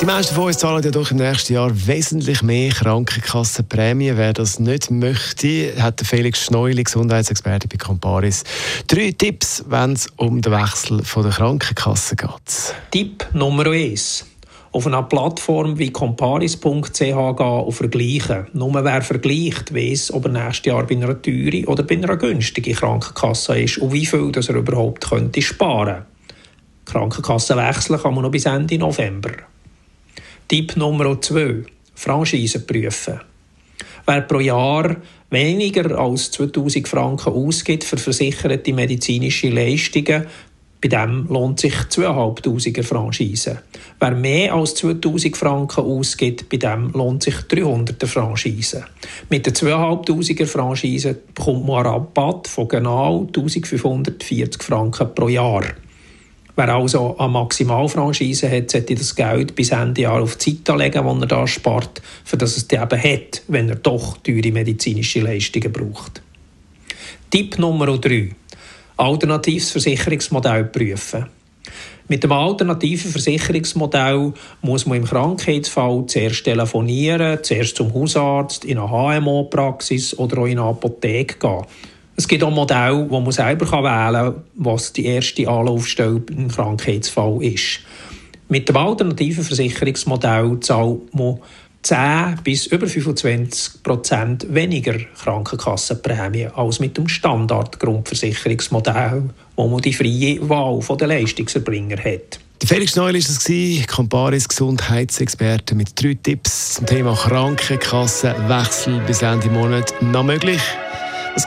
die meisten von uns zahlen ja doch im nächsten Jahr wesentlich mehr Krankenkassenprämie. Wer das nicht möchte, hat Felix Schneuli, Gesundheitsexperte bei Comparis, drei Tipps, wenn es um den Wechsel von der Krankenkasse geht. Tipp Nummer 1 auf einer Plattform wie comparis.ch gehen und vergleichen. Nur wer vergleicht, weiss, ob er nächstes Jahr bei einer teuren oder bei einer günstigen Krankenkasse ist und wie viel das er überhaupt könnte sparen könnte. Krankenkasse wechseln kann man noch bis Ende November. Tipp Nummer 2. Franchise prüfen. Wer pro Jahr weniger als 2000 Franken ausgibt für versicherte medizinische Leistungen, bei dem lohnt sich 2500er Franchise. Wer mehr als 2000 Franken ausgibt, bei dem lohnt sich 300er Franchise. Mit der 2500er Franchise bekommt man einen Rabatt von genau 1540 Franken pro Jahr. Wer also eine Maximalfranchise hat, sollte das Geld bis Ende Jahr auf die Seite legen, das er da spart, für das es eben hat, wenn er doch teure medizinische Leistungen braucht. Tipp Nummer 3. Alternatives Versicherungsmodell prüfen. Mit dem alternativen Versicherungsmodell muss man im Krankheitsfall zuerst telefonieren, zuerst zum Hausarzt, in eine HMO-Praxis oder auch in eine Apotheke gehen. Es gibt auch Modelle, wo man selber wählen kann, was die erste Anlaufstelle im Krankheitsfall ist. Mit dem alternativen Versicherungsmodell zahlt man 10 bis über 25 Prozent weniger Krankenkassenprämie als mit dem Standard-Grundversicherungsmodell, wo man die freie Wahl der Leistungserbringer hat. Felix Neul war es, Comparis Gesundheitsexperte mit drei Tipps zum Thema Krankenkassenwechsel bis Ende Monat noch möglich. Das